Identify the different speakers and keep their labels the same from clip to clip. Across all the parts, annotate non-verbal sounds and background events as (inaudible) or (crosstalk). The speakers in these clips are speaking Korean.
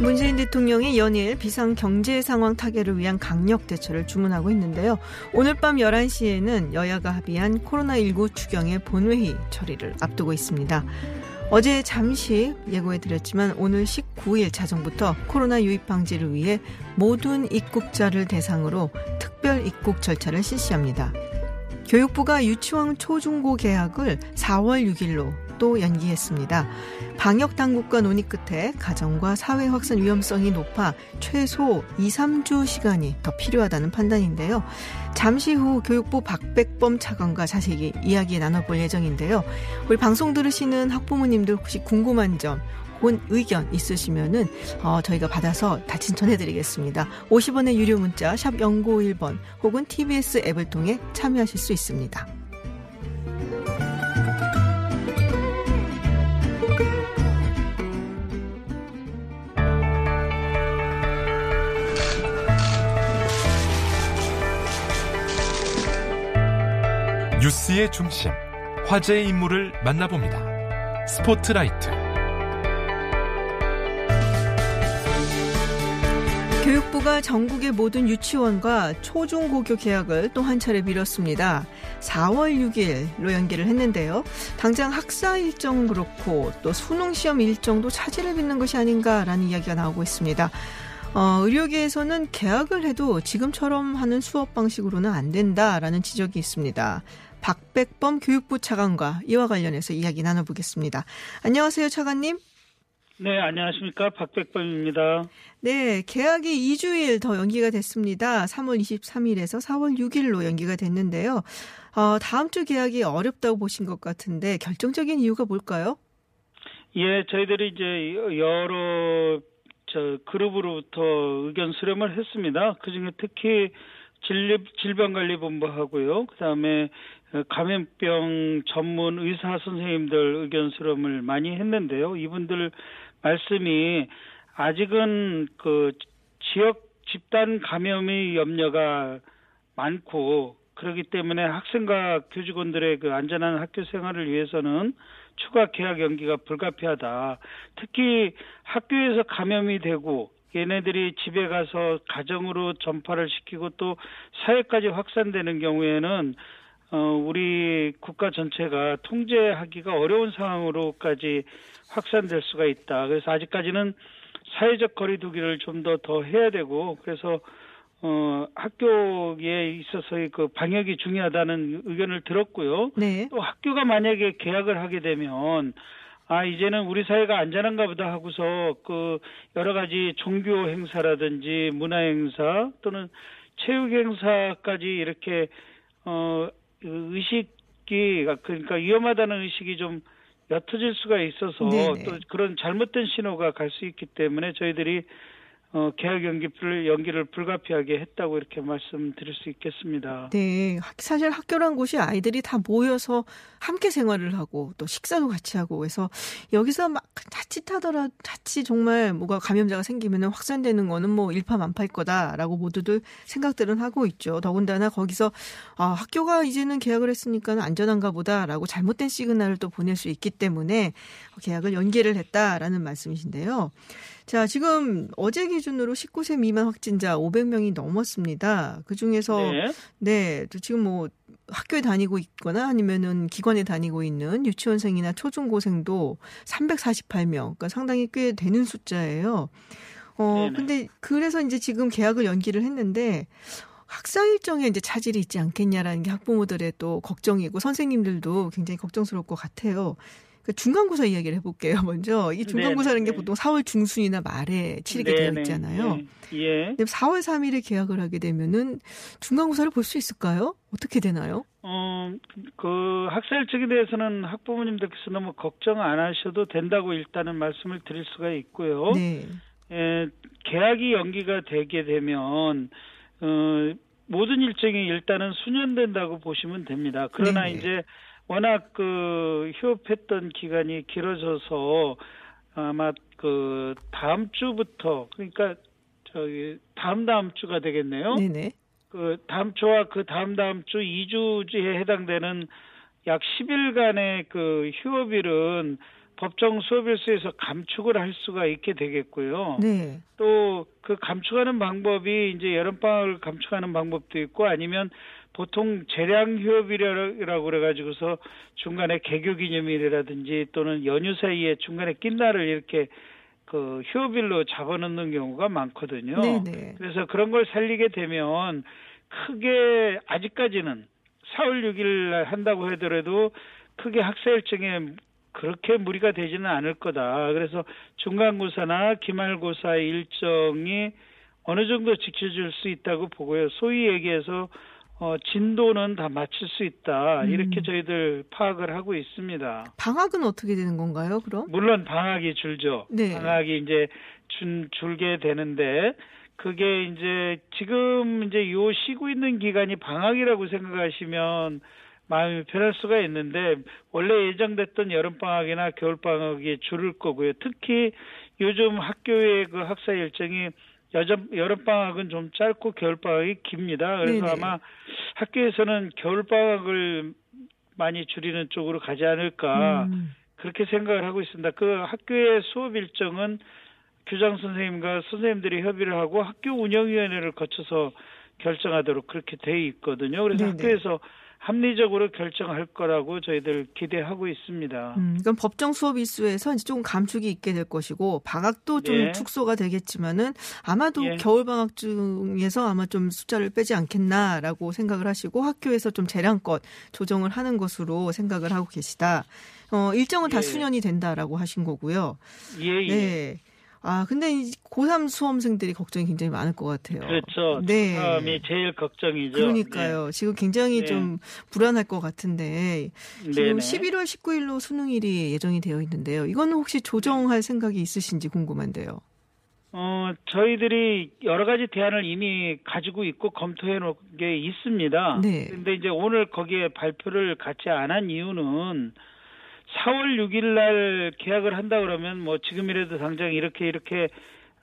Speaker 1: 문재인 대통령이 연일 비상 경제 상황 타개를 위한 강력 대처를 주문하고 있는데요. 오늘 밤 11시에는 여야가 합의한 코로나19 추경의 본회의 처리를 앞두고 있습니다. 어제 잠시 예고해드렸지만 오늘 19일 자정부터 코로나 유입 방지를 위해 모든 입국자를 대상으로 특별 입국 절차를 실시합니다. 교육부가 유치원 초중고 개학을 4월 6일로 또 연기했습니다. 방역 당국과 논의 끝에 가정과 사회 확산 위험성이 높아 최소 2, 3주 시간이 더 필요하다는 판단인데요. 잠시 후 교육부 박백범 차관과 자세히 이야기 나눠볼 예정인데요. 우리 방송 들으시는 학부모님들 혹시 궁금한 점, 본 의견 있으시면은 어, 저희가 받아서 다 진천해드리겠습니다. 50원의 유료 문자 샵 0951번 혹은 TBS 앱을 통해 참여하실 수 있습니다.
Speaker 2: 뉴스의 중심, 화제의 인물을 만나봅니다. 스포트라이트.
Speaker 1: 교육부가 전국의 모든 유치원과 초중고교 개학을 또 한 차례 미뤘습니다. 4월 6일로 연기를 했는데요. 당장 학사 일정 그렇고 또 수능 시험 일정도 차질을 빚는 것이 아닌가라는 이야기가 나오고 있습니다. 어, 의료계에서는 개학을 해도 지금처럼 하는 수업 방식으로는 안 된다라는 지적이 있습니다. 박백범 교육부 차관과 이와 관련해서 이야기 나눠보겠습니다. 안녕하세요, 차관님.
Speaker 3: 네, 안녕하십니까. 박백범입니다.
Speaker 1: 네, 개학이 2주일 더 연기가 됐습니다. 3월 23일에서 4월 6일로 연기가 됐는데요. 어, 다음 주 개학이 어렵다고 보신 것 같은데 결정적인 이유가 뭘까요?
Speaker 3: 예, 저희들이 이제 여러 저 그룹으로부터 의견 수렴을 했습니다. 그중에 특히 질병관리본부하고요. 그다음에 감염병 전문 의사 선생님들 의견 수렴을 많이 했는데요. 이분들 말씀이 아직은 그 지역 집단 감염의 염려가 많고 그렇기 때문에 학생과 교직원들의 그 안전한 학교 생활을 위해서는 추가 개학 연기가 불가피하다. 특히 학교에서 감염이 되고 얘네들이 집에 가서 가정으로 전파를 시키고 또 사회까지 확산되는 경우에는 어 우리 국가 전체가 통제하기가 어려운 상황으로까지 확산될 수가 있다. 그래서 아직까지는 사회적 거리두기를 좀 더더 해야 되고 그래서 어, 학교에 있어서의 그 방역이 중요하다는 의견을 들었고요.
Speaker 1: 네.
Speaker 3: 또 학교가 만약에 개학을 하게 되면 아, 이제는 우리 사회가 안전한가 보다 하고서 그 여러 가지 종교 행사라든지 문화 행사 또는 체육 행사까지 이렇게 어, 의식이 그러니까 위험하다는 의식이 좀 옅어질 수가 있어서
Speaker 1: 네네.
Speaker 3: 또 그런 잘못된 신호가 갈 수 있기 때문에 저희들이 어, 개학 연기를 연기를 불가피하게 했다고 이렇게 말씀드릴 수 있겠습니다.
Speaker 1: 네, 학- 사실 학교란 곳이 아이들이 다 모여서 함께 생활을 하고 또 식사도 같이 하고 해서 여기서 막 자칫하더라 자칫 정말 뭐가 감염자가 생기면 확산되는 거는 뭐 일파만파일 거다라고 모두들 생각들은 하고 있죠. 더군다나 거기서 아, 학교가 이제는 개학을 했으니까 안전한가 보다라고 잘못된 시그널을 또 보낼 수 있기 때문에 계약을 연기를 했다라는 말씀이신데요. 자, 지금 어제 기준으로 19세 미만 확진자 500명이 넘었습니다. 그 중에서
Speaker 3: 네.
Speaker 1: 네, 또 지금 뭐 학교에 다니고 있거나 아니면은 기관에 다니고 있는 유치원생이나 초중고생도 348명, 그러니까 상당히 꽤 되는 숫자예요. 어,
Speaker 3: 네네.
Speaker 1: 근데 그래서 이제 지금 계약을 연기를 했는데 학사 일정에 이제 차질이 있지 않겠냐라는 게 학부모들의 또 걱정이고 선생님들도 굉장히 걱정스러울 것 같아요. 그 중간고사 이야기를 해볼게요. 먼저 이 중간고사라는 게
Speaker 3: 네네.
Speaker 1: 보통 4월 중순이나 말에 치르게 되어. 있잖아요.
Speaker 3: 네. 예.
Speaker 1: 근데 4월 3일에 계약을 하게 되면은 중간고사를 볼 수 있을까요? 어떻게 되나요?
Speaker 3: 어, 그 학사 일정에 대해서는 학부모님들께서 너무 걱정 안 하셔도 된다고 일단은 말씀을 드릴 수가 있고요.
Speaker 1: 네.
Speaker 3: 에, 계약이 연기가 되게 되면 어, 모든 일정이 일단은 수년된다고 보시면 됩니다. 그러나
Speaker 1: 네네.
Speaker 3: 이제 워낙 그 휴업했던 기간이 길어져서 아마 그 다음 주부터 그러니까 저기 다음 다음 주가 되겠네요.
Speaker 1: 네네.
Speaker 3: 그 다음 주와 그 다음 다음 주 2주에 해당되는 약 10일간의 그 휴업일은 법정 수업일수에서 감축을 할 수가 있게 되겠고요.
Speaker 1: 네.
Speaker 3: 또 그 감축하는 방법이 이제 여름방학을 감축하는 방법도 있고 아니면 보통 재량 휴업이라고 그래가지고서 중간에 개교 기념일이라든지 또는 연휴 사이에 중간에 낀 날을 이렇게 그 휴업일로 잡아놓는 경우가 많거든요.
Speaker 1: 네네.
Speaker 3: 그래서 그런 걸 살리게 되면 크게 아직까지는 4월 6일 날 한다고 하더라도 크게 학사 일정에 그렇게 무리가 되지는 않을 거다. 그래서 중간고사나 기말고사 일정이 어느 정도 지켜줄 수 있다고 보고요. 소위 얘기해서 어, 진도는 다 맞출 수 있다. 이렇게
Speaker 1: 음.
Speaker 3: 저희들 파악을 하고 있습니다.
Speaker 1: 방학은 어떻게 되는 건가요, 그럼?
Speaker 3: 물론 방학이 줄죠.
Speaker 1: 네.
Speaker 3: 방학이 이제 준, 줄게 되는데 그게 이제 지금 이제 요 쉬고 있는 기간이 방학이라고 생각하시면 마음이 편할 수가 있는데 원래 예정됐던 여름 방학이나 겨울 방학이 줄을 거고요. 특히 요즘 학교의 그 학사 일정이 여름 여름 방학은 좀 짧고 겨울 방학이 깁니다. 그래서
Speaker 1: 네네.
Speaker 3: 아마 학교에서는 겨울 방학을 많이 줄이는 쪽으로 가지 않을까
Speaker 1: 음.
Speaker 3: 그렇게 생각을 하고 있습니다. 그 학교의 수업 일정은 교장 선생님과 선생님들이 협의를 하고 학교 운영위원회를 거쳐서 결정하도록 그렇게 돼 있거든요. 그래서
Speaker 1: 네네.
Speaker 3: 학교에서 합리적으로 결정할 거라고 저희들 기대하고 있습니다.
Speaker 1: 음, 그럼 법정 수업 일수에서 이제 조금 감축이 있게 될 것이고 방학도 좀
Speaker 3: 예.
Speaker 1: 축소가 되겠지만은 아마도
Speaker 3: 예.
Speaker 1: 겨울 방학 중에서 아마 좀 숫자를 빼지 않겠나라고 생각을 하시고 학교에서 좀 재량껏 조정을 하는 것으로 생각을 하고 계시다. 어, 일정은 다
Speaker 3: 예.
Speaker 1: 수년이 된다라고 하신 거고요.
Speaker 3: 예, 예.
Speaker 1: 네. 아, 근데 이 고3 수험생들이 걱정이 굉장히 많을 것 같아요.
Speaker 3: 그렇죠.
Speaker 1: 네.
Speaker 3: 다음이 제일 걱정이죠.
Speaker 1: 그러니까요. 지금 굉장히
Speaker 3: 네.
Speaker 1: 좀 불안할 것 같은데
Speaker 3: 네.
Speaker 1: 지금
Speaker 3: 네네.
Speaker 1: 11월 19일로 수능일이 예정이 되어 있는데요. 이거는 혹시 조정할 생각이 있으신지 궁금한데요.
Speaker 3: 어, 저희들이 여러 가지 대안을 이미 가지고 있고 검토해 놓은 게 있습니다.
Speaker 1: 네.
Speaker 3: 근데 이제 오늘 거기에 발표를 같이 안 한 이유는 4월 6일 날 계약을 한다 그러면 뭐 지금이라도 당장 이렇게 이렇게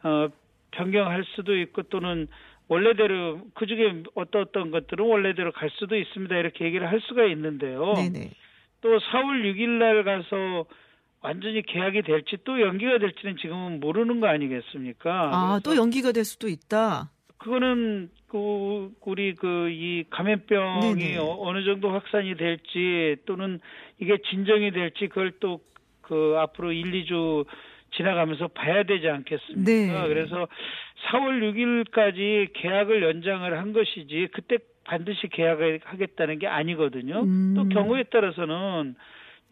Speaker 3: 어 변경할 수도 있고 또는 원래대로 그 중에 어떤 어떤 것들은 원래대로 갈 수도 있습니다. 이렇게 얘기를 할 수가 있는데요.
Speaker 1: 네네.
Speaker 3: 또 4월 6일 날 가서 완전히 계약이 될지 또 연기가 될지는 지금은 모르는 거 아니겠습니까?
Speaker 1: 아, 또 연기가 될 수도 있다.
Speaker 3: 그거는 그 우리 그 이 감염병이
Speaker 1: 네네.
Speaker 3: 어- 어느 정도 확산이 될지 또는 이게 진정이 될지 그걸 또 그 앞으로 1, 2주 지나가면서 봐야 되지 않겠습니까?
Speaker 1: 네.
Speaker 3: 그래서 4월 6일까지 계약을 연장을 한 것이지 그때 반드시 계약을 하겠다는 게 아니거든요.
Speaker 1: 음.
Speaker 3: 또 경우에 따라서는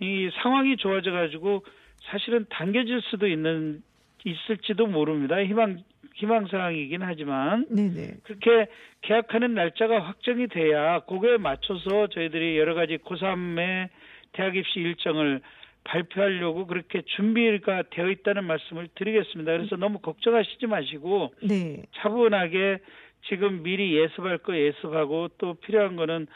Speaker 3: 이 상황이 좋아져 가지고 사실은 당겨질 수도 있는 있을지도 모릅니다. 희망 희망 사항이긴 하지만
Speaker 1: 네네.
Speaker 3: 그렇게 계약하는 날짜가 확정이 돼야 그거에 맞춰서 저희들이 여러 가지 고3의 대학 입시 일정을 발표하려고 그렇게 준비가 되어 있다는 말씀을 드리겠습니다. 그래서 너무 걱정하시지 마시고
Speaker 1: 네.
Speaker 3: 차분하게 지금 미리 예습할 거 예습하고 또 필요한 거는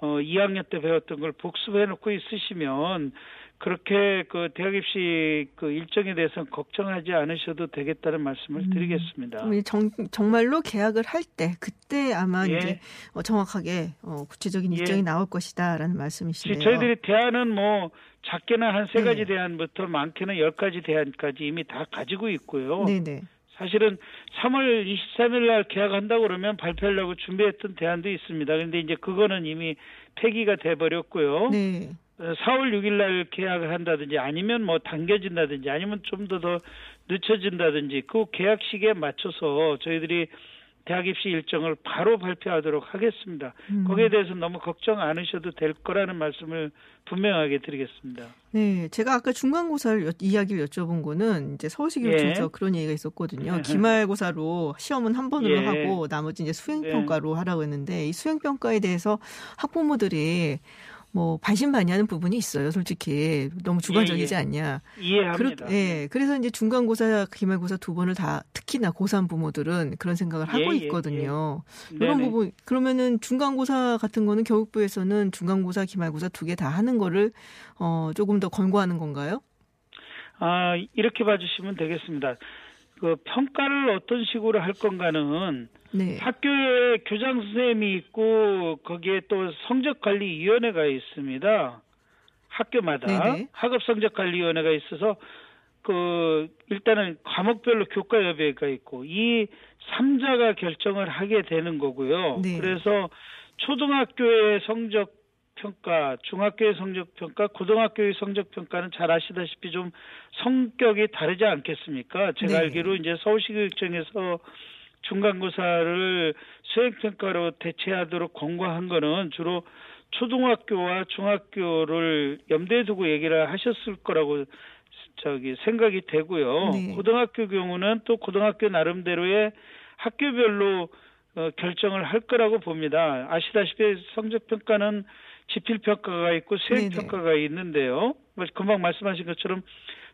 Speaker 3: 어 2학년 때 배웠던 걸 복습해 놓고 있으시면 그렇게 그 대학 입시 그 일정에 대해서는 걱정하지 않으셔도 되겠다는 말씀을
Speaker 1: 음.
Speaker 3: 드리겠습니다.
Speaker 1: 정, 정말로 계약을 할 때 그때 아마
Speaker 3: 예.
Speaker 1: 이제 어, 정확하게 어, 구체적인
Speaker 3: 예.
Speaker 1: 일정이 나올 것이다라는 말씀이시네요.
Speaker 3: 저희들이 대안은 뭐 작게는 한세
Speaker 1: 네.
Speaker 3: 가지 대안부터 많게는 열 가지 대안까지 이미 다 가지고 있고요.
Speaker 1: 네네.
Speaker 3: 사실은 3월 23일 날 계약한다고 그러면 발표하려고 준비했던 대안도 있습니다. 그런데 이제 그거는 이미 폐기가 돼 버렸고요.
Speaker 1: 네.
Speaker 3: 4월 6일 날 계약을 한다든지 아니면 뭐 당겨진다든지 아니면 좀 더 더 늦춰진다든지 그 계약 시기에 맞춰서 저희들이 대학 입시 일정을 바로 발표하도록 하겠습니다.
Speaker 1: 음.
Speaker 3: 거기에 대해서 너무 걱정 않으셔도 될 거라는 말씀을 분명하게 드리겠습니다.
Speaker 1: 네, 제가 아까 중간고사를 여- 이야기를 여쭤본 거는 이제 서울시 교육청에서
Speaker 3: 예.
Speaker 1: 그런 얘기가 있었거든요.
Speaker 3: 예.
Speaker 1: 기말고사로 시험은 한 번으로
Speaker 3: 예.
Speaker 1: 하고 나머지 이제 수행평가로 하라고 했는데 이 수행평가에 대해서 학부모들이 뭐 반신반의하는 부분이 있어요. 솔직히 너무 주관적이지
Speaker 3: 예, 예.
Speaker 1: 않냐.
Speaker 3: 이해합니다.
Speaker 1: 그렇, 예. 그래서 이제 중간고사, 기말고사 두 번을 다 특히나 고3 부모들은 그런 생각을 하고
Speaker 3: 예, 예,
Speaker 1: 있거든요.
Speaker 3: 예.
Speaker 1: 이런. 부분 그러면은 중간고사 같은 거는 교육부에서는 중간고사, 기말고사 두 개 다 하는 거를 어 조금 더 권고하는 건가요?
Speaker 3: 아, 이렇게 봐주시면 되겠습니다. 그 평가를 어떤 식으로 할 건가는
Speaker 1: 네.
Speaker 3: 학교에 교장 선생님이 있고 거기에 또 성적관리위원회가 있습니다. 학교마다
Speaker 1: 네네.
Speaker 3: 학업 성적관리위원회가 있어서 그 일단은 과목별로 교과협의회가 있고 이 3자가 결정을 하게 되는 거고요.
Speaker 1: 네.
Speaker 3: 그래서 초등학교의 성적 평가, 중학교의 성적 평가, 고등학교의 성적 평가는 잘 아시다시피 좀 성격이 다르지 않겠습니까? 제가
Speaker 1: 네.
Speaker 3: 알기로 이제 서울시 교육청에서 중간고사를 수행평가로 대체하도록 권고한 거는 주로 초등학교와 중학교를 염두에 두고 얘기를 하셨을 거라고 저기 생각이 되고요.
Speaker 1: 네.
Speaker 3: 고등학교 경우는 또 고등학교 나름대로의 학교별로 어, 결정을 할 거라고 봅니다. 아시다시피 성적 평가는 지필 평가가 있고 수행
Speaker 1: 네네.
Speaker 3: 평가가 있는데요. 뭐 금방 말씀하신 것처럼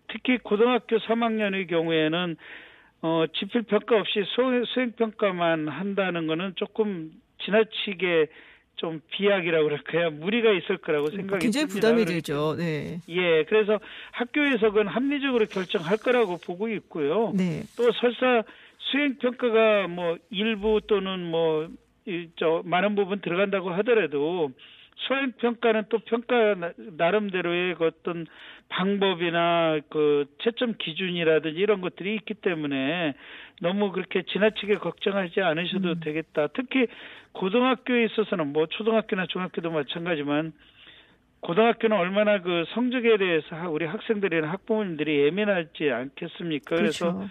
Speaker 3: 특히 고등학교 3학년의 경우에는 어, 지필 평가 없이 수행 평가만 한다는 거는 조금 지나치게 좀 비약이라고 그럴까요? 무리가 있을 거라고 생각이
Speaker 1: 굉장히
Speaker 3: 듭니다.
Speaker 1: 부담이
Speaker 3: 그래서-
Speaker 1: 되죠. 네.
Speaker 3: 예, 그래서 학교에서 그건 합리적으로 결정할 거라고 보고 있고요.
Speaker 1: 네.
Speaker 3: 또 설사 수행 평가가 뭐 일부 또는 뭐저 많은 부분 들어간다고 하더라도 수행 평가는 또 평가 나- 나름대로의 그 어떤 방법이나 그 채점 기준이라든지 이런 것들이 있기 때문에 너무 그렇게 지나치게 걱정하지 않으셔도 되겠다. 특히 고등학교에 있어서는 뭐 초등학교나 중학교도 마찬가지만 고등학교는 얼마나 그 성적에 대해서 하- 우리 학생들이나 학부모님들이 예민하지 않겠습니까? 그래서
Speaker 1: 그렇죠.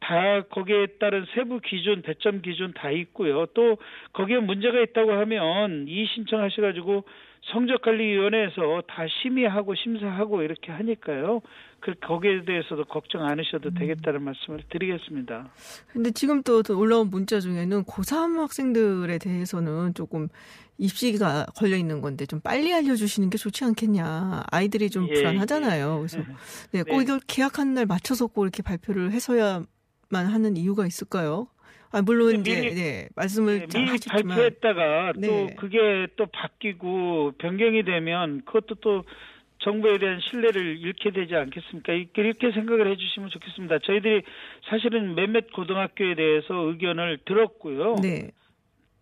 Speaker 3: 다 거기에 따른 세부 기준, 배점 기준 다 있고요. 또 거기에 문제가 있다고 하면 이 신청하셔가지고 성적관리위원회에서 다 심의하고 심사하고 이렇게 하니까요. 그 거기에 대해서도 걱정 안 하셔도 되겠다는 말씀을 드리겠습니다.
Speaker 1: 근데 지금 또 올라온 문자 중에는 고3 학생들에 대해서는 조금 입시가 걸려 있는 건데 좀 빨리 알려주시는 게 좋지 않겠냐. 아이들이 좀
Speaker 3: 예,
Speaker 1: 불안하잖아요. 그래서 네, 꼭
Speaker 3: 네.
Speaker 1: 이걸 계약하는 날 맞춰서 꼭 이렇게 발표를 해서야 만 하는 이유가 있을까요? 아, 물론
Speaker 3: 네,
Speaker 1: 이제
Speaker 3: 미리-
Speaker 1: 네, 말씀을
Speaker 3: 네,
Speaker 1: 잘
Speaker 3: 미리
Speaker 1: 하셨지만
Speaker 3: 발표했다가
Speaker 1: 네.
Speaker 3: 또 그게 또 바뀌고 변경이 되면 그것도 또 정부에 대한 신뢰를 잃게 되지 않겠습니까? 이렇게 생각을 해주시면 좋겠습니다. 저희들이 사실은 몇몇 고등학교에 대해서 의견을 들었고요.
Speaker 1: 네.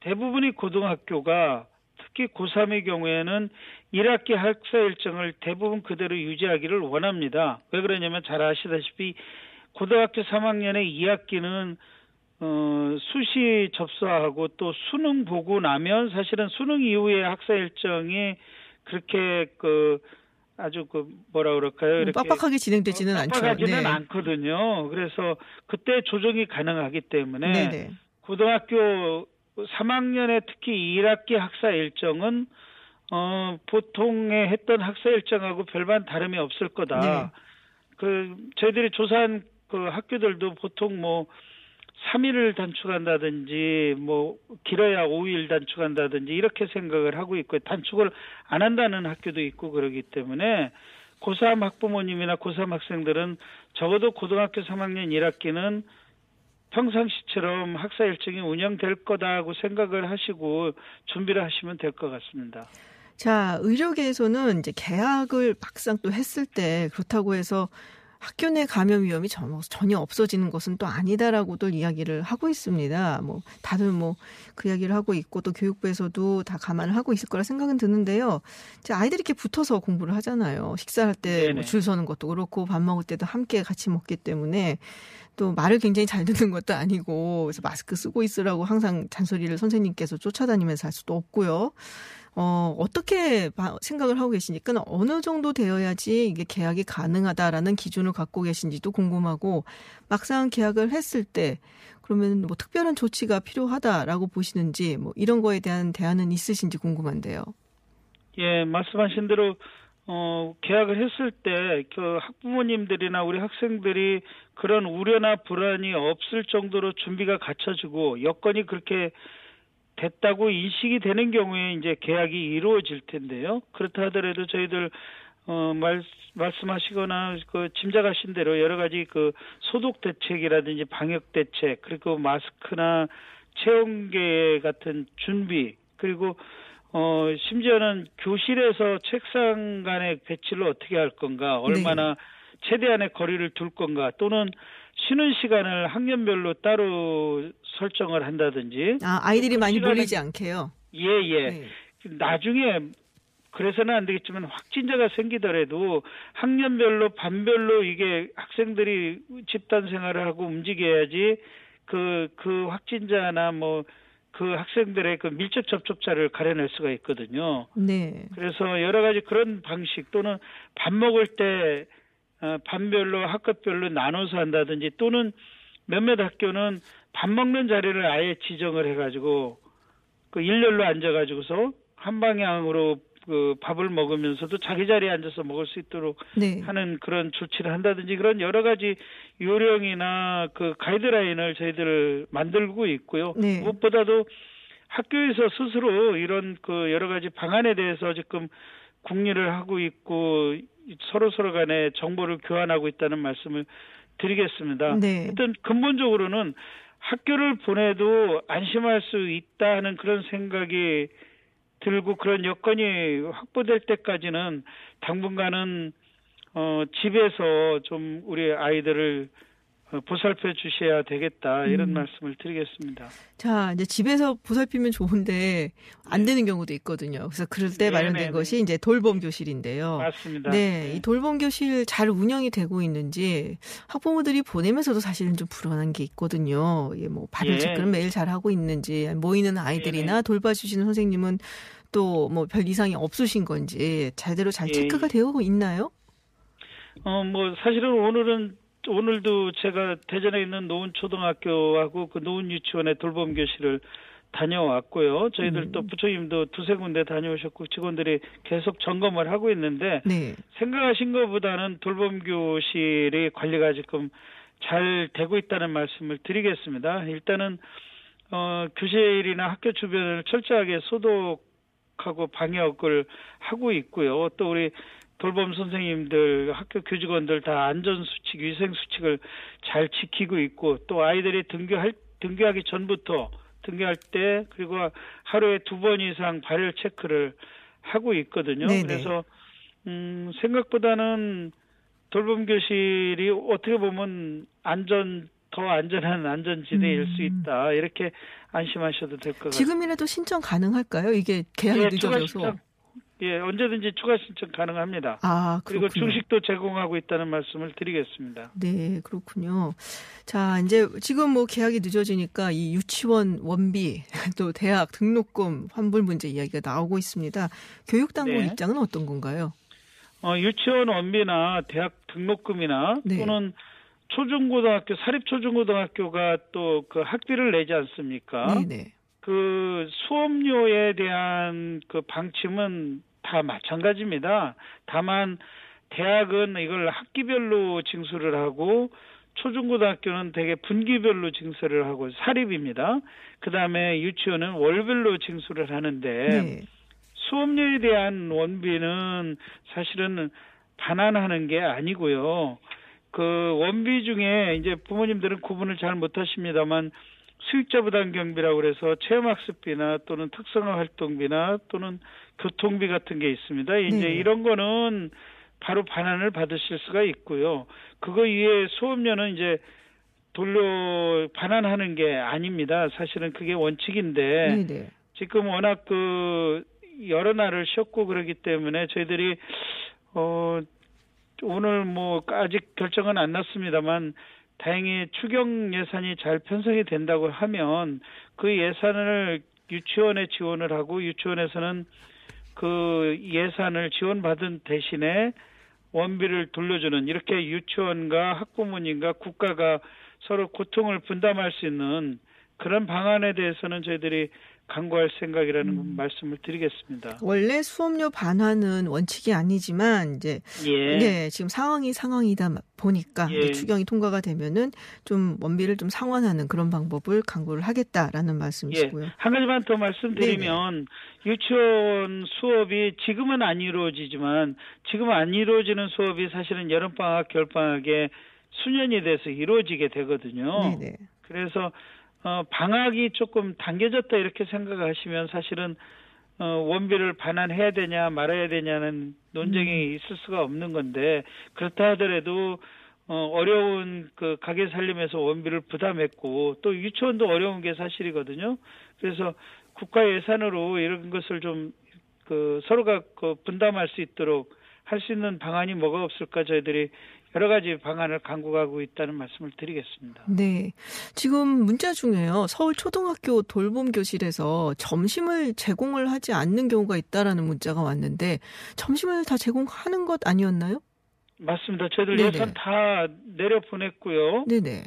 Speaker 3: 대부분이 고등학교가 특히 고3의 경우에는 1학기 학사 일정을 대부분 그대로 유지하기를 원합니다. 왜 그러냐면 잘 아시다시피 고등학교 3학년의 2학기는 어, 수시 접수하고 또 수능 보고 나면 사실은 수능 이후의 학사 일정이 그렇게 그 아주 그 뭐라 그럴까요? 이렇게
Speaker 1: 빡빡하게 진행되지는 않죠.
Speaker 3: 빡빡하지는
Speaker 1: 네.
Speaker 3: 않거든요. 그래서 그때 조정이 가능하기 때문에
Speaker 1: 네네.
Speaker 3: 고등학교 3학년에 특히 1학기 학사 일정은 어 보통에 했던 학사 일정하고 별반 다름이 없을 거다.
Speaker 1: 네.
Speaker 3: 그 저희들이 조사한 그 학교들도 보통 뭐 3일을 단축한다든지 뭐 길어야 5일 단축한다든지 이렇게 생각을 하고 있고 단축을 안 한다는 학교도 있고 그러기 때문에 고3 학부모님이나 고3 학생들은 적어도 고등학교 3학년 1학기는 평상시처럼 학사 일정이 운영될 거다고 생각을 하시고 준비를 하시면 될 것 같습니다.
Speaker 1: 자, 의료계에서는 이제 계약을 막상 또 했을 때 그렇다고 해서 학교 내 감염 위험이 전- 전혀 없어지는 것은 또 아니다라고들 이야기를 하고 있습니다. 뭐 다들 뭐 그 이야기를 하고 있고 또 교육부에서도 다 감안을 하고 있을 거라 생각은 드는데요. 이제 아이들이 이렇게 붙어서 공부를 하잖아요. 식사할 때
Speaker 3: 네네.
Speaker 1: 줄 서는 것도 그렇고 밥 먹을 때도 함께 같이 먹기 때문에 또 말을 굉장히 잘 듣는 것도 아니고 그래서 마스크 쓰고 있으라고 항상 잔소리를 선생님께서 쫓아다니면서 할 수도 없고요. 어, 어떻게 바- 생각을 하고 그 어느 정도 되어야지 이게 계약이 가능하다라는 기준을 갖고 계신지도 궁금하고, 막상 계약을 했을 때, 그러면 뭐 특별한 조치가 필요하다라고 보시는지, 뭐 이런 거에 대한 대안은 있으신지 궁금한데요.
Speaker 3: 예, 말씀하신 대로 어, 계약을 했을 때 그 학부모님들이나 우리 학생들이 그런 우려나 불안이 없을 정도로 준비가 갖춰지고 여건이 그렇게 됐다고 인식이 되는 경우에 이제 계약이 이루어질 텐데요. 그렇다 하더라도 저희들 어, 말, 말씀하시거나 그 짐작하신 대로 여러 가지 그 소독 대책이라든지 방역 대책 그리고 마스크나 체온계 같은 준비 그리고 어 심지어는 교실에서 책상 간의 배치를 어떻게 할 건가 얼마나 최대한의 거리를 둘 건가 또는 쉬는 시간을 학년별로 따로 설정을 한다든지
Speaker 1: 아, 아이들이
Speaker 3: 그
Speaker 1: 많이
Speaker 3: 시간에-
Speaker 1: 몰리지 않게요.
Speaker 3: 예 예
Speaker 1: 네.
Speaker 3: 나중에 그래서는 안 되겠지만 확진자가 생기더라도 학년별로 반별로 이게 학생들이 집단 생활을 하고 움직여야지 그그 확진자나 뭐그 학생들의 그 밀접 접촉자를 가려낼 수가 있거든요.
Speaker 1: 네.
Speaker 3: 그래서 여러 가지 그런 방식 또는 밥 먹을 때 어, 반별로 학급별로 나눠서 한다든지 또는 몇몇 학교는 밥 먹는 자리를 아예 지정을 해가지고 그 일렬로 앉아가지고서 한 방향으로 그 밥을 먹으면서도 자기 자리에 앉아서 먹을 수 있도록
Speaker 1: 네.
Speaker 3: 하는 그런 조치를 한다든지 그런 여러 가지 요령이나 그 가이드라인을 저희들 만들고 있고요.
Speaker 1: 네.
Speaker 3: 무엇보다도 학교에서 스스로 이런 그 여러 가지 방안에 대해서 지금 궁리를 하고 있고 서로 서로 간에 정보를 교환하고 있다는 말씀을 드리겠습니다.
Speaker 1: 네.
Speaker 3: 일단 근본적으로는 학교를 보내도 안심할 수 있다는 그런 생각이 들고 그런 여건이 확보될 때까지는 당분간은 어 집에서 좀 우리 아이들을 어, 보살펴 주셔야 되겠다 이런
Speaker 1: 음.
Speaker 3: 말씀을 드리겠습니다.
Speaker 1: 자, 이제 집에서 보살피면 좋은데 안 되는 경우도 있거든요. 그래서 그럴 때
Speaker 3: 네,
Speaker 1: 마련된
Speaker 3: 네,
Speaker 1: 것이 이제 돌봄 교실인데요.
Speaker 3: 맞습니다.
Speaker 1: 네, 이 돌봄 교실 잘 운영이 되고 있는지 학부모들이 보내면서도 사실은 좀 불안한 게 있거든요. 예, 뭐 발을
Speaker 3: 예.
Speaker 1: 지금 매일 잘 하고 있는지 모이는 아이들이나
Speaker 3: 네네.
Speaker 1: 돌봐주시는 선생님은 또 뭐 별 이상이 없으신 건지 제대로 잘
Speaker 3: 예.
Speaker 1: 체크가 되고 있나요?
Speaker 3: 어, 뭐, 사실은 오늘은, 오늘도 제가 대전에 있는 노은초등학교하고 그 노은유치원의 돌봄 교실을 다녀왔고요. 저희들
Speaker 1: 음.
Speaker 3: 또 부처님도 두세 군데 다녀오셨고 직원들이 계속 점검을 하고 있는데
Speaker 1: 네.
Speaker 3: 생각하신 것보다는 돌봄 교실이 관리가 지금 잘 되고 있다는 말씀을 드리겠습니다. 일단은 어 교실이나 학교 주변을 철저하게 소독하고 방역을 하고 있고요. 또 우리 돌봄 선생님들, 학교 교직원들 다 안전 수칙, 위생 수칙을 잘 지키고 있고 또 아이들이 등교할 등교하기 전부터 등교할 때 그리고 하루에 두 번 이상 발열 체크를 하고 있거든요.
Speaker 1: 네네.
Speaker 3: 그래서 음 생각보다는 돌봄 교실이 어떻게 보면 안전 더 안전한 안전지대일
Speaker 1: 음.
Speaker 3: 수 있다 이렇게 안심하셔도 될 것 같습니다.
Speaker 1: 지금이라도 신청 가능할까요? 이게 계약이
Speaker 3: 예, 추가
Speaker 1: 늦어져서.
Speaker 3: 신청, 예, 언제든지 추가 신청 가능합니다.
Speaker 1: 아,
Speaker 3: 그리고
Speaker 1: 그렇군요.
Speaker 3: 중식도 제공하고 있다는 말씀을 드리겠습니다.
Speaker 1: 네, 그렇군요. 자, 이제 지금 뭐 계약이 늦어지니까 이 유치원 원비 (laughs) 또 대학 등록금 환불 문제 이야기가 나오고 있습니다. 교육당국
Speaker 3: 네.
Speaker 1: 입장은 어떤 건가요?
Speaker 3: 어, 유치원 원비나 대학 등록금이나
Speaker 1: 네.
Speaker 3: 또는 초중고등학교 사립 초중고등학교가 또 그 학비를 내지 않습니까?
Speaker 1: 네, 네.
Speaker 3: 그 수업료에 대한 그 방침은 다 마찬가지입니다. 다만 대학은 이걸 학기별로 징수를 하고 초중고등학교는 대개 분기별로 징수를 하고 사립입니다. 그 다음에 유치원은 월별로 징수를 하는데
Speaker 1: 네.
Speaker 3: 수업료에 대한 원비는 사실은 반환하는 게 아니고요. 그 원비 중에 이제 부모님들은 구분을 잘 못하십니다만 수익자 부담 경비라고 그래서 체험학습비나 또는 특성화 활동비나 또는 교통비 같은 게 있습니다. 이제
Speaker 1: 네.
Speaker 3: 이런 거는 바로 반환을 받으실 수가 있고요. 그거 이외에 수업료는 이제 돌려 반환하는 게 아닙니다. 사실은 그게 원칙인데
Speaker 1: 네, 네.
Speaker 3: 지금 워낙 그 여러 날을 쉬었고 그러기 때문에 저희들이 어 오늘 뭐 아직 결정은 안 났습니다만 다행히 추경 예산이 잘 편성이 된다고 하면 그 예산을 유치원에 지원을 하고 유치원에서는 그 예산을 지원받은 대신에 원비를 돌려주는 이렇게 유치원과 학부모님과 국가가 서로 고통을 분담할 수 있는 그런 방안에 대해서는 저희들이 강구할 생각이라는
Speaker 1: 음.
Speaker 3: 말씀을 드리겠습니다.
Speaker 1: 원래 수업료 반환은 원칙이 아니지만 이제
Speaker 3: 예.
Speaker 1: 네, 지금 상황이 상황이다 보니까
Speaker 3: 예.
Speaker 1: 추경이 통과가 되면은 좀 원비를 좀 상환하는 그런 방법을 강구를 하겠다라는
Speaker 3: 예.
Speaker 1: 말씀이시고요.
Speaker 3: 한 가지만 더 말씀드리면 유치원 수업이 지금은 안 이루어지지만 지금 안 이루어지는 수업이 사실은 여름 방학, 겨울 방학에 수년이 돼서 이루어지게 되거든요.
Speaker 1: 네네.
Speaker 3: 그래서 어, 방학이 조금 당겨졌다 이렇게 생각하시면 사실은 어, 원비를 반환해야 되냐 말아야 되냐는 논쟁이 있을 수가 없는 건데 그렇다 하더라도 어, 어려운 그 가게 살림에서 원비를 부담했고 또 유치원도 어려운 게 사실이거든요. 그래서 국가 예산으로 이런 것을 좀 그 서로가 그 분담할 수 있도록 할 수 있는 방안이 뭐가 없을까 저희들이 여러 가지 방안을 강구하고 있다는 말씀을 드리겠습니다.
Speaker 1: 네. 지금 문자 중에요. 서울 초등학교 돌봄 교실에서 점심을 제공을 하지 않는 경우가 있다라는 문자가 왔는데 점심을 다 제공하는 것 아니었나요?
Speaker 3: 맞습니다. 저희들
Speaker 1: 네네.
Speaker 3: 예산 다 내려 보냈고요.
Speaker 1: 네네.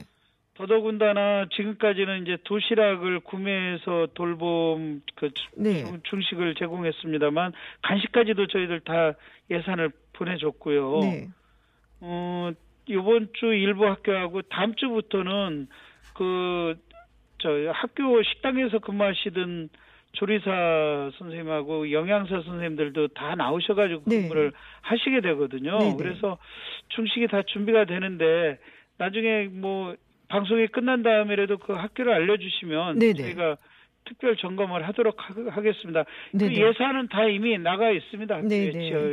Speaker 3: 더더군다나 지금까지는 이제 도시락을 구매해서 돌봄 그 주-
Speaker 1: 네.
Speaker 3: 중식을 제공했습니다만 간식까지도 저희들 다 예산을 보내줬고요.
Speaker 1: 네.
Speaker 3: 어 이번 주 일부 학교하고 다음 주부터는 그 저 학교 식당에서 근무하시던 조리사 선생님하고 영양사 선생님들도 다 나오셔가지고
Speaker 1: 네.
Speaker 3: 근무를 하시게 되거든요.
Speaker 1: 네네.
Speaker 3: 그래서 중식이 다 준비가 되는데 나중에 뭐 방송이 끝난 다음에라도 그 학교를 알려주시면
Speaker 1: 네네.
Speaker 3: 저희가 특별 점검을 하도록 하, 하겠습니다. 그
Speaker 1: 네네.
Speaker 3: 예산은 다 이미 나가 있습니다. 학교에
Speaker 1: 네네.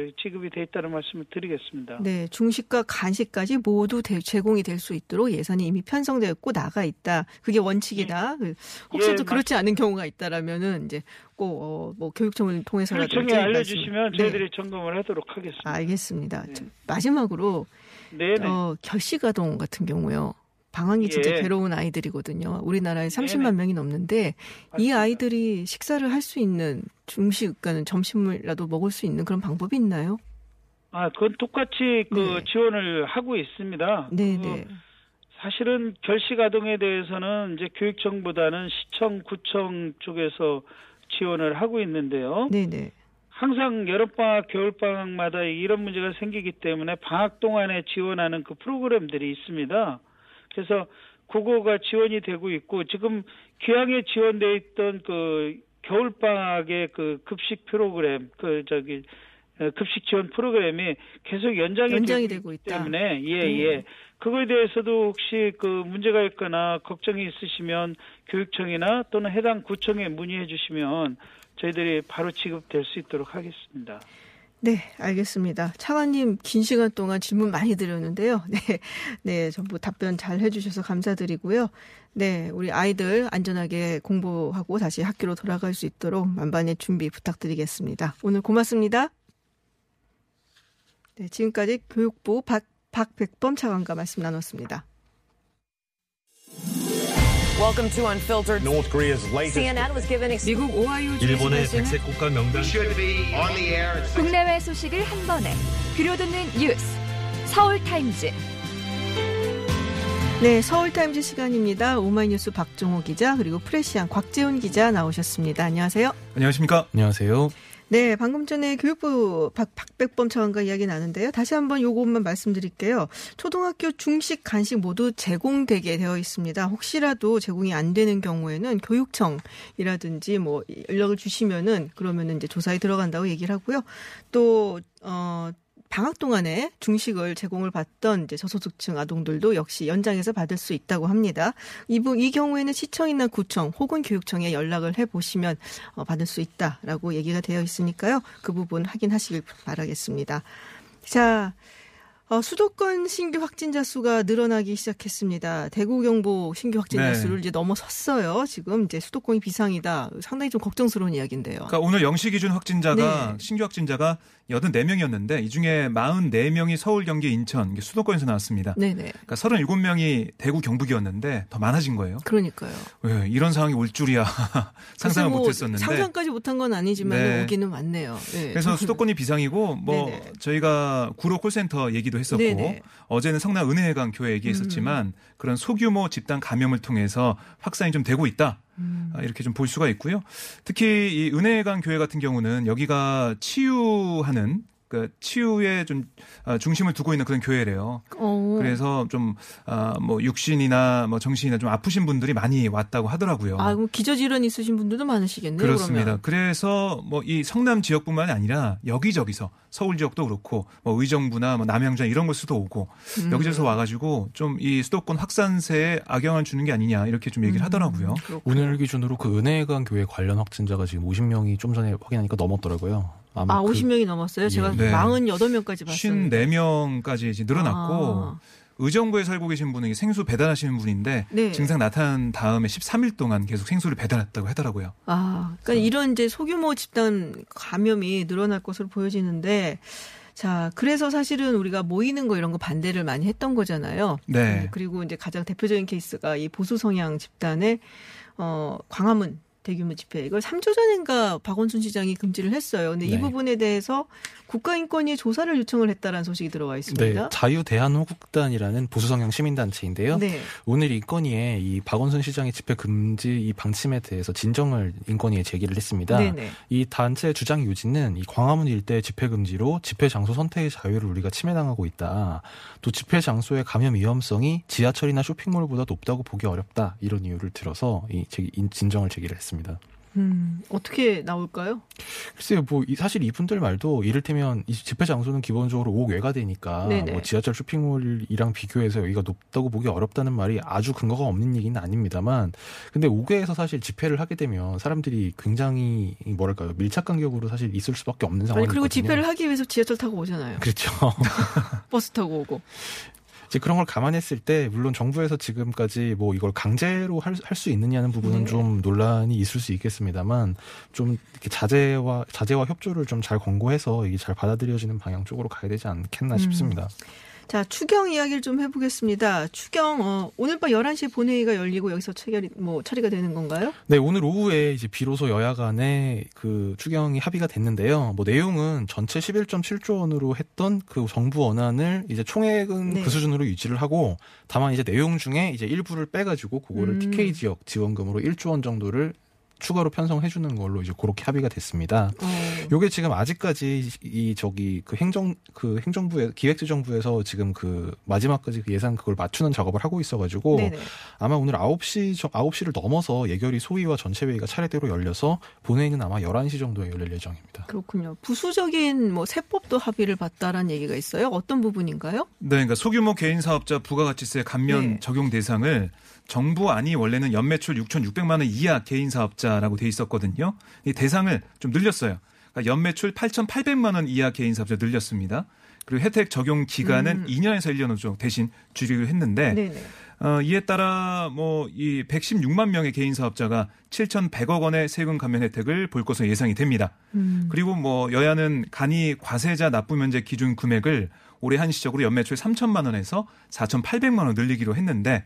Speaker 3: 지- 지급이 돼 있다는 말씀을 드리겠습니다.
Speaker 1: 네, 중식과 간식까지 모두 대- 제공이 될 수 있도록 예산이 이미 편성되었고 나가 있다. 그게 원칙이다. 그 혹시
Speaker 3: 예,
Speaker 1: 또 그렇지 않은 경우가 있다라면은 이제 꼭 어, 뭐 교육청을 통해서라도
Speaker 3: 교육청에
Speaker 1: 이제
Speaker 3: 알려주시면
Speaker 1: 말씀-
Speaker 3: 저희들이 점검을 하도록 하겠습니다.
Speaker 1: 네, 알겠습니다.
Speaker 3: 네.
Speaker 1: 저- 마지막으로. 어, 결식 아동 같은 경우요. 방황이 진짜
Speaker 3: 예.
Speaker 1: 괴로운 아이들이거든요. 우리나라에 30만
Speaker 3: 네네.
Speaker 1: 명이 넘는데 이
Speaker 3: 맞습니다.
Speaker 1: 아이들이 식사를 할 수 있는 중식, 그러니까 점심을라도 먹을 수 있는 그런 방법이 있나요?
Speaker 3: 아, 그건 똑같이 그
Speaker 1: 네.
Speaker 3: 지원을 하고 있습니다.
Speaker 1: 네,
Speaker 3: 그
Speaker 1: 네.
Speaker 3: 사실은 결식 아동에 대해서는 이제 교육청보다는 시청, 구청 쪽에서 지원을 하고 있는데요.
Speaker 1: 네, 네.
Speaker 3: 항상 여름방학, 겨울방학마다 이런 문제가 생기기 때문에 방학 동안에 지원하는 그 프로그램들이 있습니다. 그래서 그거가 지원이 되고 있고 지금 귀향에 지원돼 있던 그 겨울 방학의 그 급식 프로그램 그 저기 어, 급식 지원 프로그램이 계속 연장이,
Speaker 1: 연장이
Speaker 3: 되고 있기. 때문에 예
Speaker 1: 네.
Speaker 3: 예. 그거에 대해서도 혹시 그 문제가 있거나 걱정이 있으시면 교육청이나 또는 해당 구청에 문의해 주시면 저희들이 바로 지급될 수 있도록 하겠습니다.
Speaker 1: 네, 알겠습니다. 차관님 긴 시간 동안 질문 많이 드렸는데요. (laughs) 네, 네, 전부 답변 잘 해주셔서 감사드리고요. 네, 우리 아이들 안전하게 공부하고 다시 학교로 돌아갈 수 있도록 만반의 준비 부탁드리겠습니다. 오늘 고맙습니다. 네, 지금까지 교육부 박, 박백범 차관과 말씀 나눴습니다.
Speaker 4: Welcome to Unfiltered.
Speaker 5: North Korea's latest
Speaker 4: CNN was given
Speaker 1: 미국 오하이오
Speaker 6: 일본의 백색 국가 명단
Speaker 5: should be on the air at
Speaker 7: 국내외 소식을 한 번에 들려듣는 뉴스 서울 타임즈
Speaker 1: 네, 서울 타임즈 시간입니다. 오마이뉴스 박종호 기자 그리고 프레시안 곽재훈 기자 나오셨습니다. 안녕하세요.
Speaker 6: 안녕하십니까? 안녕하세요.
Speaker 1: 네, 방금 전에 교육부 박, 박백범 차관과 이야기 나눴는데요. 다시 한번 요것만 말씀드릴게요. 초등학교 중식, 간식 모두 제공되게 되어 있습니다. 혹시라도 제공이 안 되는 경우에는 교육청이라든지 뭐 연락을 주시면은 그러면은 이제 조사에 들어간다고 얘기를 하고요. 또, 어, 방학 동안에 중식을 제공을 받던 이제 저소득층 아동들도 역시 연장해서 받을 수 있다고 합니다. 이부 이 경우에는 시청이나 구청 혹은 교육청에 연락을 해 보시면 어, 받을 수 있다라고 얘기가 되어 있으니까요. 그 부분 확인하시길 바라겠습니다. 자, 어, 수도권 신규 확진자 수가 늘어나기 시작했습니다. 대구 경북 신규 확진자
Speaker 6: 네.
Speaker 1: 수를 이제 넘어섰어요. 지금 이제 수도권이 비상이다. 상당히 좀 걱정스러운 이야기인데요.
Speaker 6: 그러니까 오늘 영시 기준 확진자가
Speaker 1: 네.
Speaker 6: 신규 확진자가 84명이었는데 이 중에 44명이 서울, 경기, 인천 이게 수도권에서 나왔습니다.
Speaker 1: 네네.
Speaker 6: 그러니까 37명이 대구, 경북이었는데 더 많아진 거예요.
Speaker 1: 그러니까요.
Speaker 6: 왜 이런 상황이 올 줄이야 (laughs) 상상을
Speaker 1: 뭐
Speaker 6: 못했었는데.
Speaker 1: 상상까지 못한 건 아니지만
Speaker 6: 네.
Speaker 1: 오기는 왔네요. 네.
Speaker 6: 그래서 수도권이 비상이고 뭐
Speaker 1: 네네.
Speaker 6: 저희가 구로 콜센터 얘기도 했었고
Speaker 1: 네네.
Speaker 6: 어제는 성남 은혜회관 교회 얘기했었지만
Speaker 1: 음.
Speaker 6: 그런 소규모 집단 감염을 통해서 확산이 좀 되고 있다.
Speaker 1: 음.
Speaker 6: 아, 이렇게 좀 볼 수가 있고요. 특히 이 은혜강 교회 같은 경우는 여기가 치유하는 그 치유에 좀 아, 중심을 두고 있는 그런 교회래요.
Speaker 1: 어.
Speaker 6: 그래서 좀 아, 뭐 육신이나 뭐 정신이나 좀 아프신 분들이 많이 왔다고 하더라고요.
Speaker 1: 아, 그럼 기저질환 있으신 분들도 많으시겠네요.
Speaker 6: 그렇습니다.
Speaker 1: 그러면.
Speaker 6: 그래서 뭐 이 성남 지역뿐만 아니라 여기저기서 서울 지역도 그렇고 뭐 의정부나 뭐 남양주 이런 곳에서도 오고
Speaker 1: 음.
Speaker 6: 여기저기서 와가지고 좀 이 수도권 확산세에 악영향을 주는 게 아니냐 이렇게 좀 얘기를 하더라고요.
Speaker 1: 그렇군요.
Speaker 8: 오늘 기준으로 그 은혜강 교회 관련 확진자가 지금 50명이 좀 전에 확인하니까 넘었더라고요. 아마
Speaker 1: 아,
Speaker 8: 그
Speaker 1: 50명이 넘었어요? 제가
Speaker 6: 네.
Speaker 1: 48명까지 봤어요.
Speaker 6: 54명까지 이제 늘어났고
Speaker 1: 아.
Speaker 6: 의정부에 살고 계신 분이 생수 배달하시는 분인데
Speaker 1: 네.
Speaker 6: 증상 나타난 다음에 13일 동안 계속 생수를 배달했다고 하더라고요.
Speaker 1: 아, 그러니까 이런 이제 소규모 집단 감염이 늘어날 것으로 보여지는데 자, 그래서 사실은 우리가 모이는 거 이런 거 반대를 많이 했던 거잖아요.
Speaker 6: 네.
Speaker 1: 그리고 이제 가장 대표적인 케이스가 이 보수 성향 집단의 어, 광화문 대규모 집회 이걸 3주 전인가 박원순 시장이 금지를 했어요. 근데 이
Speaker 8: 네.
Speaker 1: 부분에 대해서 국가인권위 조사를 요청을 했다라는 소식이 들어와
Speaker 8: 네,
Speaker 1: 있습니다.
Speaker 8: 자유대한호국단이라는 보수성향 시민단체인데요.
Speaker 1: 네.
Speaker 8: 오늘 인권위에 이 박원순 시장의 집회 금지 이 방침에 대해서 진정을 인권위에 제기를 했습니다.
Speaker 1: 네네.
Speaker 8: 이 단체의 주장 요지는 이 광화문 일대 집회 금지로 집회 장소 선택의 자유를 우리가 침해당하고 있다. 또 집회 장소의 감염 위험성이 지하철이나 쇼핑몰보다 높다고 보기 어렵다. 이런 이유를 들어서 이 진정을 제기를 했습니다.
Speaker 1: 음, 어떻게 나올까요?
Speaker 8: 글쎄요, 뭐 이- 사실 이분들 말도 이를테면 이 집회 장소는 기본적으로 옥외가 되니까
Speaker 1: 네네.
Speaker 8: 뭐 지하철 쇼핑몰이랑 비교해서 여기가 높다고 보기 어렵다는 말이 아주 근거가 없는 얘기는 아닙니다만, 근데 옥외에서 사실 집회를 하게 되면 사람들이 굉장히 뭐랄까요 밀착 간격으로 사실 있을 수밖에 없는 상황이거든요.
Speaker 1: 그리고 집회를 하기 위해서 지하철 타고 오잖아요.
Speaker 8: 그렇죠. (laughs)
Speaker 1: 버스 타고 오고.
Speaker 8: 이제 그런 걸 감안했을 때 물론 정부에서 지금까지 뭐 이걸 강제로 할 수 있느냐는 부분은
Speaker 1: 네.
Speaker 8: 좀 논란이 있을 수 있겠습니다만 좀 이렇게 자제와 자제와 협조를 좀 잘 권고해서 이게 잘 받아들여지는 방향 쪽으로 가야 되지 않겠나
Speaker 1: 음.
Speaker 8: 싶습니다.
Speaker 1: 자, 추경 이야기를 좀 해보겠습니다. 추경, 어, 오늘 밤 11시에 본회의가 열리고 여기서 체결이, 뭐, 처리가 되는 건가요?
Speaker 8: 네, 오늘 오후에 이제 비로소 여야 간에 그 추경이 합의가 됐는데요. 뭐 내용은 전체 11.7조 원으로 했던 그 정부 원안을 이제 총액은
Speaker 1: 네.
Speaker 8: 그 수준으로 유지를 하고 다만 이제 내용 중에 이제 일부를 빼가지고 그거를
Speaker 1: 음.
Speaker 8: TK 지역 지원금으로 1조 원 정도를 추가로 편성해 주는 걸로 이제 그렇게 합의가 됐습니다.
Speaker 1: 어,
Speaker 8: 요게 지금 아직까지 이 저기 그 행정 그 행정부에 기획재정부에서 지금 그 마지막까지 그 예산 그걸 맞추는 작업을 하고 있어 가지고
Speaker 1: 네네.
Speaker 8: 아마 오늘 9시 저- 9시를 넘어서 예결위 소위와 전체 회의가 차례대로 열려서 본회의는 아마 11시 정도에 열릴 예정입니다.
Speaker 1: 그렇군요. 부수적인 뭐 세법도 합의를 봤다라는 얘기가 있어요. 어떤 부분인가요?
Speaker 6: 네, 그러니까 소규모 개인 사업자 부가가치세 감면
Speaker 1: 네.
Speaker 6: 적용 대상을 정부 안이 원래는 연매출 6,600만 원 이하 개인 사업자라고 돼 있었거든요. 이 대상을 좀 늘렸어요. 그러니까 연매출 8,800만 원 이하 개인 사업자 늘렸습니다. 그리고 혜택 적용 기간은
Speaker 1: 음.
Speaker 6: 2년에서 1년으로 대신 줄이기로 했는데
Speaker 1: 네네.
Speaker 6: 어, 이에 따라 뭐 이 116만 명의 개인 사업자가 7,100억 원의 세금 감면 혜택을 볼 것으로 예상이 됩니다.
Speaker 1: 음.
Speaker 6: 그리고 뭐 여야는 간이 과세자 납부 면제 기준 금액을 올해 한시적으로 연매출 3천만 원에서 4,800만 원 늘리기로 했는데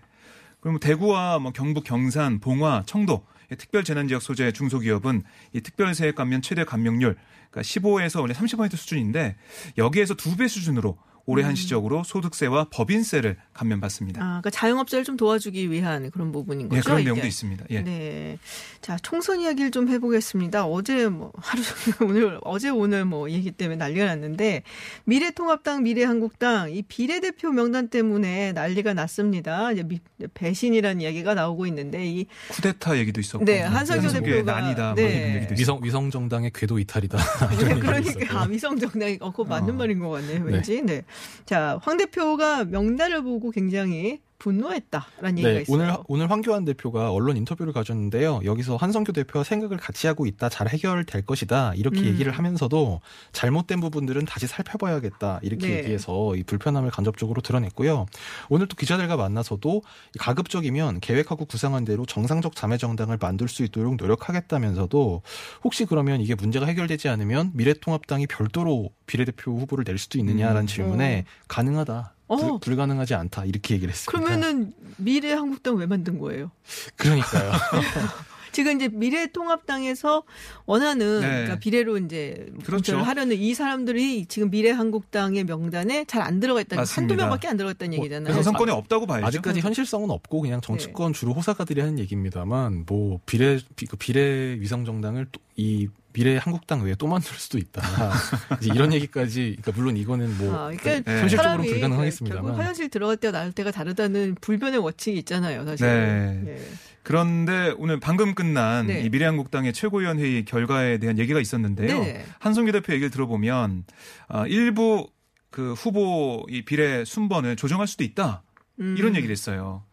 Speaker 6: 그럼 대구와 뭐 경북 경산, 봉화, 청도 이 특별 재난 지역 소재 중소기업은 이 특별 세액 감면 최대 감면율 그러니까 15에서 원래 30% 수준인데 여기에서 두 배 수준으로 올해 한시적으로 소득세와 법인세를 감면받습니다.
Speaker 1: 아, 그러니까 자영업자를 좀 도와주기 위한 그런 부분인 거죠.
Speaker 6: 예, 그런
Speaker 1: 이게?
Speaker 6: 내용도 있습니다. 예.
Speaker 1: 네. 자, 총선 이야기를 좀 해보겠습니다. 어제 뭐, (laughs) 하루 종일 오늘, 어제 오늘 뭐 얘기 때문에 난리가 났는데, 미래통합당, 미래한국당, 이 비례대표 명단 때문에 난리가 났습니다. 이제 미- 배신이라는 이야기가 나오고 있는데, 이,
Speaker 6: 쿠데타 얘기도 있었고
Speaker 1: 네, 한석규
Speaker 6: 한석규의
Speaker 1: 대표가-
Speaker 6: 난이다
Speaker 1: 네.
Speaker 6: 뭐 이런 얘기도
Speaker 8: 위성 위성 정당의 궤도 이탈이다. (laughs)
Speaker 1: 네, 그러니까. 아, 위성 정당이, 어, 그거 맞는
Speaker 6: 어.
Speaker 1: 말인 것 같네요, 왠지. 네. 자, 황 대표가 명단을 보고 굉장히 분노했다라는 얘기가
Speaker 8: 네,
Speaker 1: 있어요.
Speaker 8: 오늘 오늘 황교안 대표가 언론 인터뷰를 가졌는데요. 여기서 한성규 대표와 생각을 같이 하고 있다, 잘 해결될 것이다 이렇게
Speaker 1: 음.
Speaker 8: 얘기를 하면서도 잘못된 부분들은 다시 살펴봐야겠다 이렇게
Speaker 1: 네.
Speaker 8: 얘기해서 이 불편함을 간접적으로 드러냈고요. 오늘 또 기자들과 만나서도 가급적이면 계획하고 구상한 대로 정상적 자매 정당을 만들 수 있도록 노력하겠다면서도 혹시 그러면 이게 문제가 해결되지 않으면 미래통합당이 별도로 비례대표 후보를 낼 수도 있느냐라는
Speaker 6: 음.
Speaker 8: 질문에 가능하다.
Speaker 1: 어.
Speaker 8: 불, 불가능하지 않다 이렇게 얘기를 했습니다.
Speaker 1: 그러면은 미래 한국당 왜 만든 거예요?
Speaker 8: 그러니까요. (laughs)
Speaker 1: 지금 이제 미래통합당에서 원하는
Speaker 6: 네.
Speaker 1: 그러니까 비례로 이제
Speaker 6: 그렇죠.
Speaker 1: 공천을 하려는 이 사람들이 지금 미래한국당의 명단에 잘 안 들어가 있다는 한두. 명밖에 안 들어가 있다는 얘기잖아요.
Speaker 6: 그래서 성권이 없다고 봐야죠.
Speaker 8: 아직까지 현실성은 없고 그냥 정치권 주로 호사가들이 하는 얘기입니다만 뭐 비례 비, 그 비례 위성 정당을 또이 미래 한국당 외에 또 만들 수도 있다. (laughs) 이제 이런 얘기까지 그러니까 물론 이거는 뭐
Speaker 1: 아, 그러니까
Speaker 6: 네.
Speaker 8: 현실적으로
Speaker 1: 사람이 결국
Speaker 8: 불가능하겠습니다만
Speaker 1: 화장실 들어갈 때와 나올 때가 다르다는 불변의 워칭이 있잖아요, 사실.
Speaker 6: 네.
Speaker 1: 예.
Speaker 6: 그런데 오늘 방금 끝난
Speaker 1: 네.
Speaker 6: 이 미래한국당의 최고위원 회의 결과에 대한 얘기가 있었는데요.
Speaker 1: 네네.
Speaker 6: 한송기 대표 얘기를 들어보면 아, 일부 그 후보 이 비례 순번을 조정할 수도 있다
Speaker 1: 음.
Speaker 6: 이런 얘기를 했어요.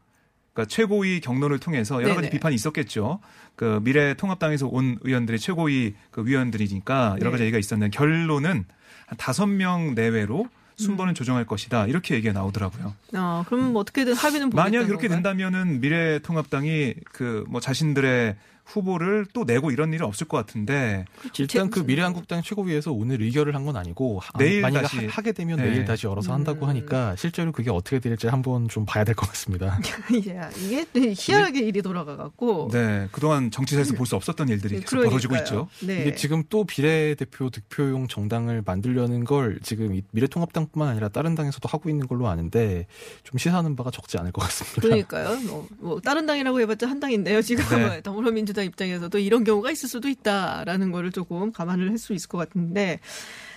Speaker 6: 그러니까 최고위 경론을 통해서 여러 가지
Speaker 1: 네네.
Speaker 6: 비판이 있었겠죠. 그 미래 통합당에서 온 의원들이 최고위 그 위원들이니까 여러 가지
Speaker 1: 네.
Speaker 6: 얘기가 있었는데 결론은 한 다섯 명 내외로 순번을 조정할 것이다 이렇게 얘기가 나오더라고요.
Speaker 1: 어, 그럼 뭐 어떻게든 합의는
Speaker 6: 만약 그렇게
Speaker 1: 건가요?
Speaker 6: 된다면은 미래통합당이 그 뭐 자신들의 후보를 또 내고 이런 일은 없을 것 같은데
Speaker 8: 일단 그
Speaker 1: 제-
Speaker 8: 미래한국당 최고위에서 오늘 의결을 한 건 아니고 아,
Speaker 6: 내일
Speaker 8: 만약
Speaker 6: 다시.
Speaker 8: 하, 게 되면
Speaker 6: 네.
Speaker 8: 내일 다시 열어서 한다고
Speaker 1: 음.
Speaker 8: 하니까 실제로 그게 어떻게 될지 한번 좀 봐야 될 것 같습니다. (laughs)
Speaker 1: 예, 이게 희한하게 일이 돌아가 갖고.
Speaker 6: 네 그동안 정치사에서 볼 수 없었던 일들이 계속 벌어지고
Speaker 1: 음. 그러니까요.
Speaker 6: 있죠.
Speaker 1: 네.
Speaker 8: 이게 지금 또 비례대표 득표용 정당을 만들려는 걸 지금 이 미래통합당뿐만 아니라 다른 당에서도 하고 있는 걸로 아는데 좀 시사하는 바가 적지 않을 것 같습니다.
Speaker 1: 그러니까요. 뭐, 뭐 다른 당이라고 해봤자 한 당인데요. 지금
Speaker 6: 네. (laughs)
Speaker 1: 더불어민주당 입장에서도 이런 경우가 있을 수도 있다라는 거를 조금 감안을 할 수 있을 것 같은데.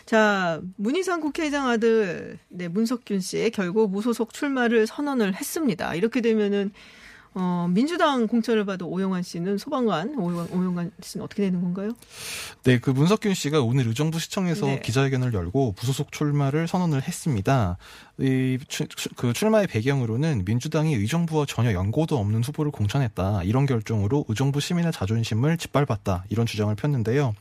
Speaker 1: 자, 문희상 국회의장 아들, 네, 문석균 씨 결국 무소속 출마를 선언을 했습니다. 이렇게 되면은 어, 민주당 공천을 받은 오영환 씨는 소방관, 오영환, 오영환 씨는 어떻게 되는 건가요?
Speaker 8: 네, 그 문석균 씨가 오늘 의정부 시청에서
Speaker 1: 네.
Speaker 8: 기자회견을 열고 무소속 출마를 선언을 했습니다. 이, 추- 추- 그 출마의 배경으로는 민주당이 의정부와 전혀 연고도 없는 후보를 공천했다. 이런 결정으로 의정부 시민의 자존심을 짓밟았다. 이런 주장을 폈는데요.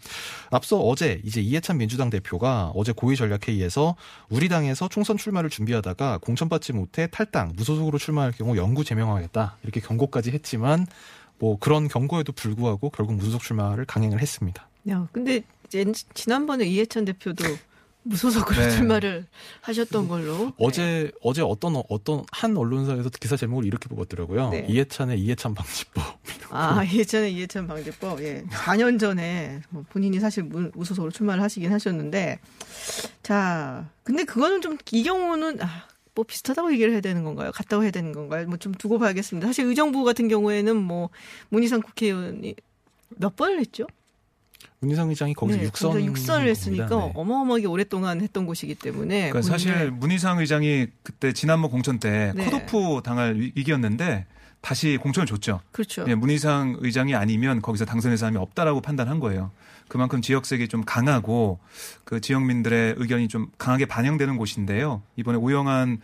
Speaker 8: 앞서 어제 이제 이해찬 민주당 대표가 어제 고위 전략회의에서 우리 당에서 총선 출마를 준비하다가 공천받지 못해 탈당, 무소속으로 출마할 경우 영구 제명하겠다. 이렇게 경고까지 했지만 뭐 그런 경고에도 불구하고 결국 무소속 출마를 강행을 했습니다.
Speaker 1: 야, 근데 지난번에 이해찬 대표도 무소속으로
Speaker 6: 네.
Speaker 1: 출마를 하셨던 걸로.
Speaker 8: 어제 어제 어떤 어떤 한 언론사에서 기사 제목을 이렇게 뽑았더라고요.
Speaker 1: 네.
Speaker 8: 이해찬의 이해찬 방지법.
Speaker 1: 아, 이해찬의 이해찬 방지법. 예. 4년 전에 뭐 본인이 사실 무- 무소속으로 출마를 하시긴 하셨는데. 자, 근데 그거는 좀, 이 경우는, 아, 뭐 비슷하다고 얘기를 해야 되는 건가요? 같다고 해야 되는 건가요? 뭐 좀 두고 봐야겠습니다. 사실 의정부 같은 경우에는 뭐, 문희상 국회의원이 몇 번을 했죠?
Speaker 8: 문희상 의장이 거기서
Speaker 1: 네,
Speaker 8: 육선
Speaker 1: 육선을 했으니까
Speaker 8: 네.
Speaker 1: 어마어마하게 오랫동안 했던 곳이기 때문에.
Speaker 6: 그러니까 사실 문희상 의장이 그때 지난번 공천 때
Speaker 1: 네.
Speaker 6: 컷오프 당할 위- 위기였는데 다시 공천을 줬죠.
Speaker 1: 그렇죠.
Speaker 6: 예, 문희상 의장이 아니면 거기서 당선될 사람이 없다라고 판단한 거예요. 그만큼 지역색이 좀 강하고 그 지역민들의 의견이 좀 강하게 반영되는 곳인데요. 이번에 오영환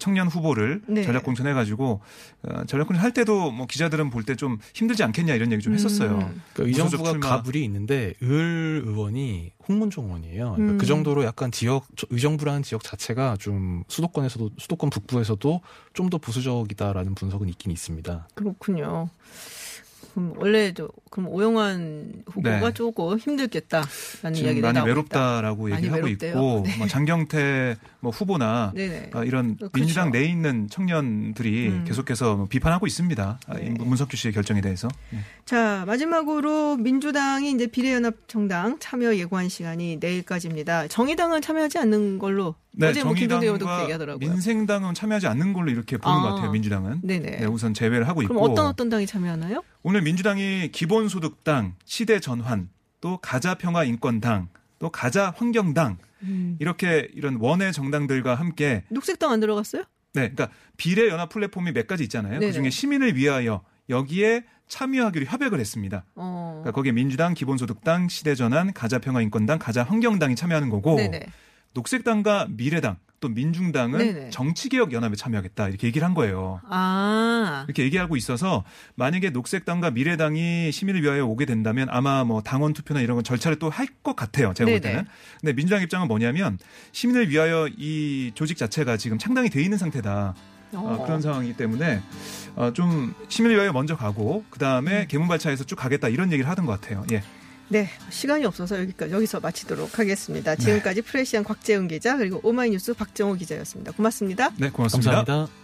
Speaker 6: 청년 후보를
Speaker 1: 네.
Speaker 6: 전략 공천 해가지고 어, 전략 공천 할 때도 뭐 기자들은 볼 때 좀 힘들지 않겠냐 이런 얘기 좀 했었어요.
Speaker 1: 음.
Speaker 8: 그러니까 의정부가
Speaker 6: 출마.
Speaker 8: 가불이 있는데 을 의원이 홍문종 의원이에요. 그러니까
Speaker 1: 음.
Speaker 8: 그 정도로 약간 지역 저- 의정부라는 지역 자체가 좀 수도권에서도 수도권 북부에서도 좀 더 보수적이다라는 분석은 있긴 있습니다.
Speaker 1: 그렇군요. 그럼 원래 저 그럼 오영환 후보가
Speaker 6: 네.
Speaker 1: 조금 힘들겠다라는 이야기가
Speaker 6: 많이 외롭다라고 얘기하고. 있고 (laughs)
Speaker 1: 네.
Speaker 6: 뭐 장경태 뭐 후보나. 아, 이런
Speaker 1: 그렇죠.
Speaker 6: 민주당 내에 있는 청년들이
Speaker 1: 음.
Speaker 6: 계속해서 뭐 비판하고 있습니다. 아, 이
Speaker 1: 네.
Speaker 6: 문석규 씨의 결정에 대해서. 네.
Speaker 1: 자 마지막으로 민주당이 이제 비례연합정당 참여 예고한 시간이 내일까지입니다. 정의당은 참여하지 않는 걸로 어제 뭐
Speaker 6: 네, 정의당과
Speaker 1: 얘기하더라고요.
Speaker 6: 민생당은 참여하지 않는 걸로 이렇게 보는
Speaker 1: 아.
Speaker 6: 것 같아요. 민주당은.
Speaker 1: 네네.
Speaker 6: 네, 우선 제외를 하고 있고.
Speaker 1: 그럼 어떤 어떤 당이 참여하나요?
Speaker 6: 오늘 민주당이 기본소득당, 시대전환, 또 가자평화인권당, 또 가자환경당
Speaker 1: 음.
Speaker 6: 이렇게 이런 원외 정당들과 함께
Speaker 1: 녹색당 안 들어갔어요?
Speaker 6: 네, 그러니까 비례 연합 플랫폼이 몇 가지 있잖아요.
Speaker 1: 네네.
Speaker 6: 그중에 시민을 위하여 여기에 참여하기로 협약을 했습니다.
Speaker 1: 어.
Speaker 6: 그러니까 거기에 민주당, 기본소득당, 시대전환, 가자평화인권당, 가자환경당이 참여하는 거고
Speaker 1: 네네.
Speaker 6: 녹색당과 미래당 또 민중당은
Speaker 1: 네네.
Speaker 6: 정치개혁 연합에 참여하겠다 이렇게 얘기를 한 거예요.
Speaker 1: 아.
Speaker 6: 이렇게 얘기하고 있어서 만약에 녹색당과 미래당이 시민을 위하여 오게 된다면 아마 뭐 당원 투표나 이런 건 절차를 또 할 것 같아요. 제가 볼
Speaker 1: 네네.
Speaker 6: 때는. 근데 민주당 입장은 뭐냐면 시민을 위하여 이 조직 자체가 지금 창당이 돼 있는 상태다. 어,
Speaker 1: 어.
Speaker 6: 그런 상황이기 때문에 어, 좀 시민을 위하여 먼저 가고 그 다음에 개문발차에서 쭉 가겠다 이런 얘기를 하던 것 같아요. 예.
Speaker 1: 네, 시간이 없어서 여기까지 여기서 마치도록 하겠습니다.
Speaker 6: 네.
Speaker 1: 지금까지 프레시안 곽재은 기자 그리고 오마이뉴스 박정호 기자였습니다. 고맙습니다.
Speaker 6: 네, 고맙습니다.
Speaker 8: 감사합니다.